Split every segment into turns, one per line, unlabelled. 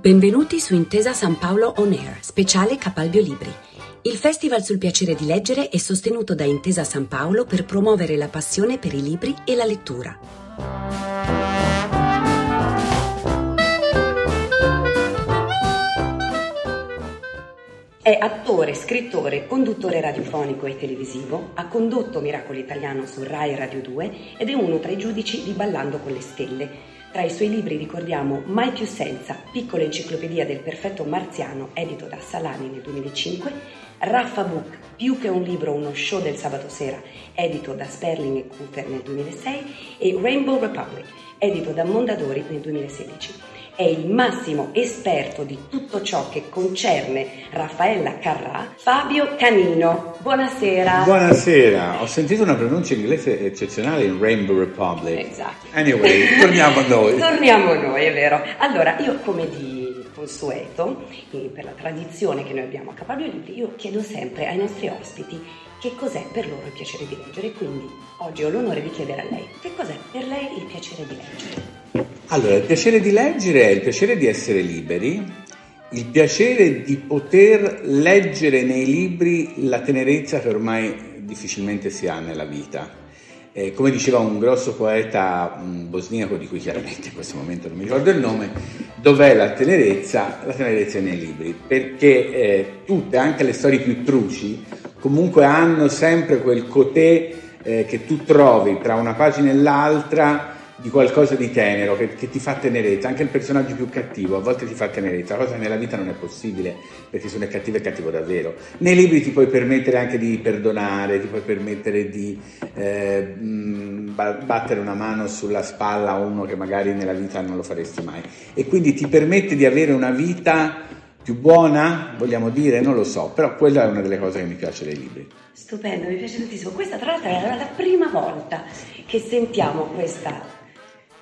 Benvenuti su Intesa San Paolo On Air, speciale Capalbio Libri. Il Festival sul piacere di leggere è sostenuto da Intesa San Paolo per promuovere la passione per i libri e la lettura. È attore, scrittore, conduttore radiofonico e televisivo, ha condotto Miracolo Italiano su Rai Radio 2 ed è uno tra i giudici di Ballando con le Stelle tra i suoi libri ricordiamo Mai più senza, piccola enciclopedia del perfetto marziano, edito da Salani nel 2005, Raffa Book, più che un libro, uno show del sabato sera, edito da Sperling e Cooper nel 2006, e Rainbow Republic, edito da Mondadori nel 2016 è il massimo esperto di tutto ciò che concerne Raffaella Carrà, Fabio Canino. Buonasera.
Buonasera, ho sentito una pronuncia inglese eccezionale in Rainbow Republic.
Esatto.
Anyway, torniamo a noi.
torniamo a noi, è vero. Allora, io come di consueto, per la tradizione che noi abbiamo a Capalbio Libri, io chiedo sempre ai nostri ospiti che cos'è per loro il piacere di leggere. Quindi oggi ho l'onore di chiedere a lei che cos'è per lei il piacere di leggere.
Allora, il piacere di leggere è il piacere di essere liberi, il piacere di poter leggere nei libri la tenerezza che ormai difficilmente si ha nella vita. Eh, come diceva un grosso poeta bosniaco, di cui chiaramente in questo momento non mi ricordo il nome, dov'è la tenerezza? La tenerezza è nei libri, perché eh, tutte, anche le storie più truci, comunque hanno sempre quel cotè eh, che tu trovi tra una pagina e l'altra di qualcosa di tenero che, che, ti fa tenerezza, anche il personaggio più cattivo a volte ti fa tenerezza, cosa che nella vita non è possibile perché se uno è cattivo è cattivo davvero. Nei libri ti puoi permettere anche di perdonare, ti puoi permettere di eh, battere una mano sulla spalla a uno che magari nella vita non lo faresti mai e quindi ti permette di avere una vita più buona, vogliamo dire, non lo so, però quella è una delle cose che mi piace dei libri.
Stupendo, mi piace tantissimo. Questa tra l'altro è la prima volta che sentiamo questa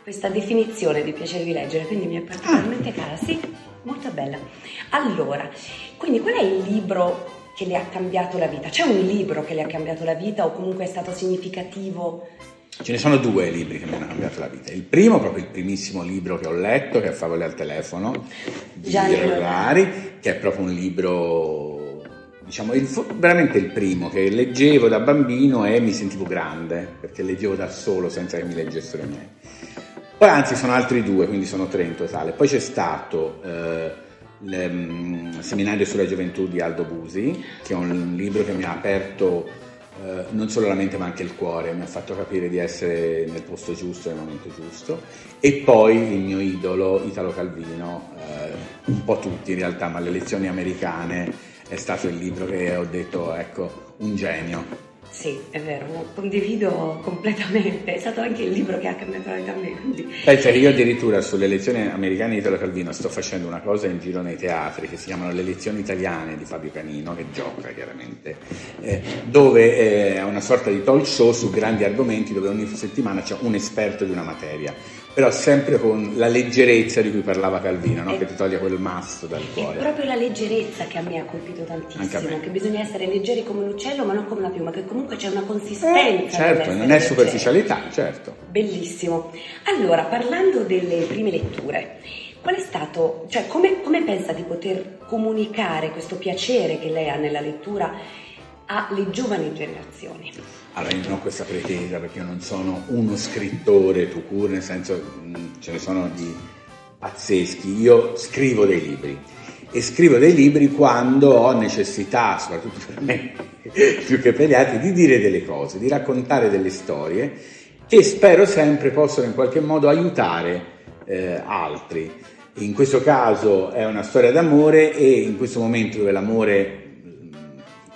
questa definizione di piacere di leggere, quindi mi è particolarmente cara. Sì, molto bella. Allora, quindi qual è il libro che le ha cambiato la vita? C'è un libro che le ha cambiato la vita o comunque è stato significativo?
Ce ne sono due libri che mi hanno cambiato la vita. Il primo, proprio il primissimo libro che ho letto, che è Favole al telefono, di Rodari, che è proprio un libro, diciamo, il, veramente il primo che leggevo da bambino e mi sentivo grande, perché leggevo da solo senza che mi leggessero i miei. Poi anzi sono altri due, quindi sono tre in totale. Poi c'è stato eh, il Seminario sulla gioventù di Aldo Busi, che è un libro che mi ha aperto eh, non solo la mente ma anche il cuore, mi ha fatto capire di essere nel posto giusto, nel momento giusto. E poi il mio idolo, Italo Calvino, eh, un po' tutti in realtà, ma le lezioni americane è stato il libro che ho detto, ecco, un genio.
Sì, è vero, condivido completamente, è stato anche il libro che ha cambiato la vita a me. Quindi...
Pensa che io addirittura sulle lezioni americane di Italo Calvino sto facendo una cosa in giro nei teatri che si chiamano le lezioni italiane di Fabio Canino, che gioca chiaramente, eh, dove eh, è una sorta di talk show su grandi argomenti dove ogni settimana c'è un esperto di una materia però sempre con la leggerezza di cui parlava Calvino, no? che ti toglie quel masso dal cuore.
È proprio la leggerezza che a me ha colpito tantissimo, che bisogna essere leggeri come un uccello ma non come una piuma, che comunque c'è una consistenza.
Eh, certo, non è superficialità, certo.
Bellissimo. Allora, parlando delle prime letture, qual è stato, cioè come, come pensa di poter comunicare questo piacere che lei ha nella lettura alle giovani generazioni?
Allora, io non ho questa pretesa perché io non sono uno scrittore tu cure, nel senso ce ne sono di pazzeschi. Io scrivo dei libri e scrivo dei libri quando ho necessità, soprattutto per me, più che per gli altri, di dire delle cose, di raccontare delle storie che spero sempre possano in qualche modo aiutare eh, altri. In questo caso è una storia d'amore e in questo momento dove l'amore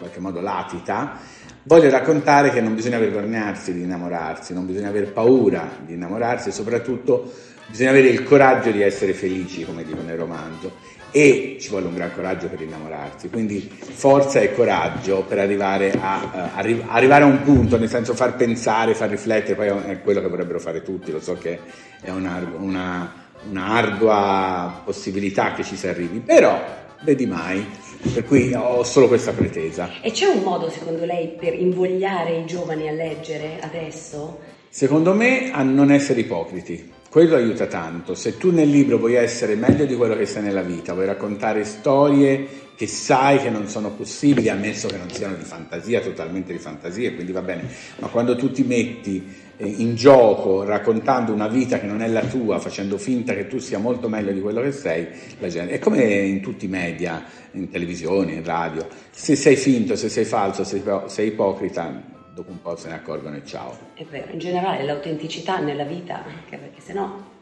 qualche modo latita, voglio raccontare che non bisogna vergognarsi di innamorarsi, non bisogna aver paura di innamorarsi e soprattutto bisogna avere il coraggio di essere felici, come dico nel romanzo, e ci vuole un gran coraggio per innamorarsi, quindi forza e coraggio per arrivare a, uh, arri- arrivare a un punto, nel senso far pensare, far riflettere, poi è quello che vorrebbero fare tutti, lo so che è una, una, una ardua possibilità che ci si arrivi, però vedi mai, per cui ho solo questa pretesa.
E c'è un modo secondo lei per invogliare i giovani a leggere adesso?
Secondo me a non essere ipocriti, quello aiuta tanto. Se tu nel libro vuoi essere meglio di quello che sei nella vita, vuoi raccontare storie che sai che non sono possibili, ammesso che non siano di fantasia, totalmente di fantasia, quindi va bene, ma quando tu ti metti eh, in gioco raccontando una vita che non è la tua, facendo finta che tu sia molto meglio di quello che sei, la gente, è come in tutti i media, in televisione, in radio, se sei finto, se sei falso, se sei ipocrita, dopo un po' se ne accorgono e ciao.
È vero, in generale l'autenticità nella vita, anche perché se no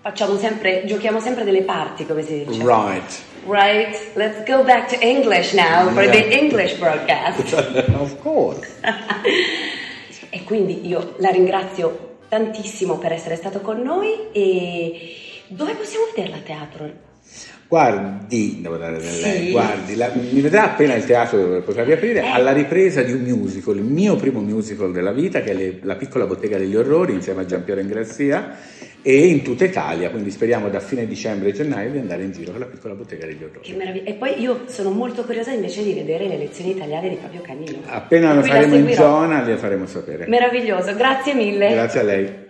facciamo sempre, giochiamo sempre delle parti, come si dice.
Right.
Right, let's go back to English now for
Yeah.
the English broadcast.
of course.
e quindi io la ringrazio tantissimo per essere stato con noi e dove possiamo vederla a teatro?
Guardi, devo dare
Sì.
lei, guardi, la- mi vedrà appena il teatro potrà riaprire
Eh.
alla ripresa di un musical, il mio primo musical della vita, che è le- La piccola bottega degli orrori, insieme a Giampiero Ingrazia, e in tutta Italia, quindi speriamo da fine dicembre e gennaio di andare in giro con la piccola bottega degli orrori.
Che meraviglia. E poi io sono molto curiosa invece di vedere le lezioni italiane di Fabio Canino.
Appena lo faremo in zona, glielo faremo sapere.
Meraviglioso, grazie mille.
Grazie a lei.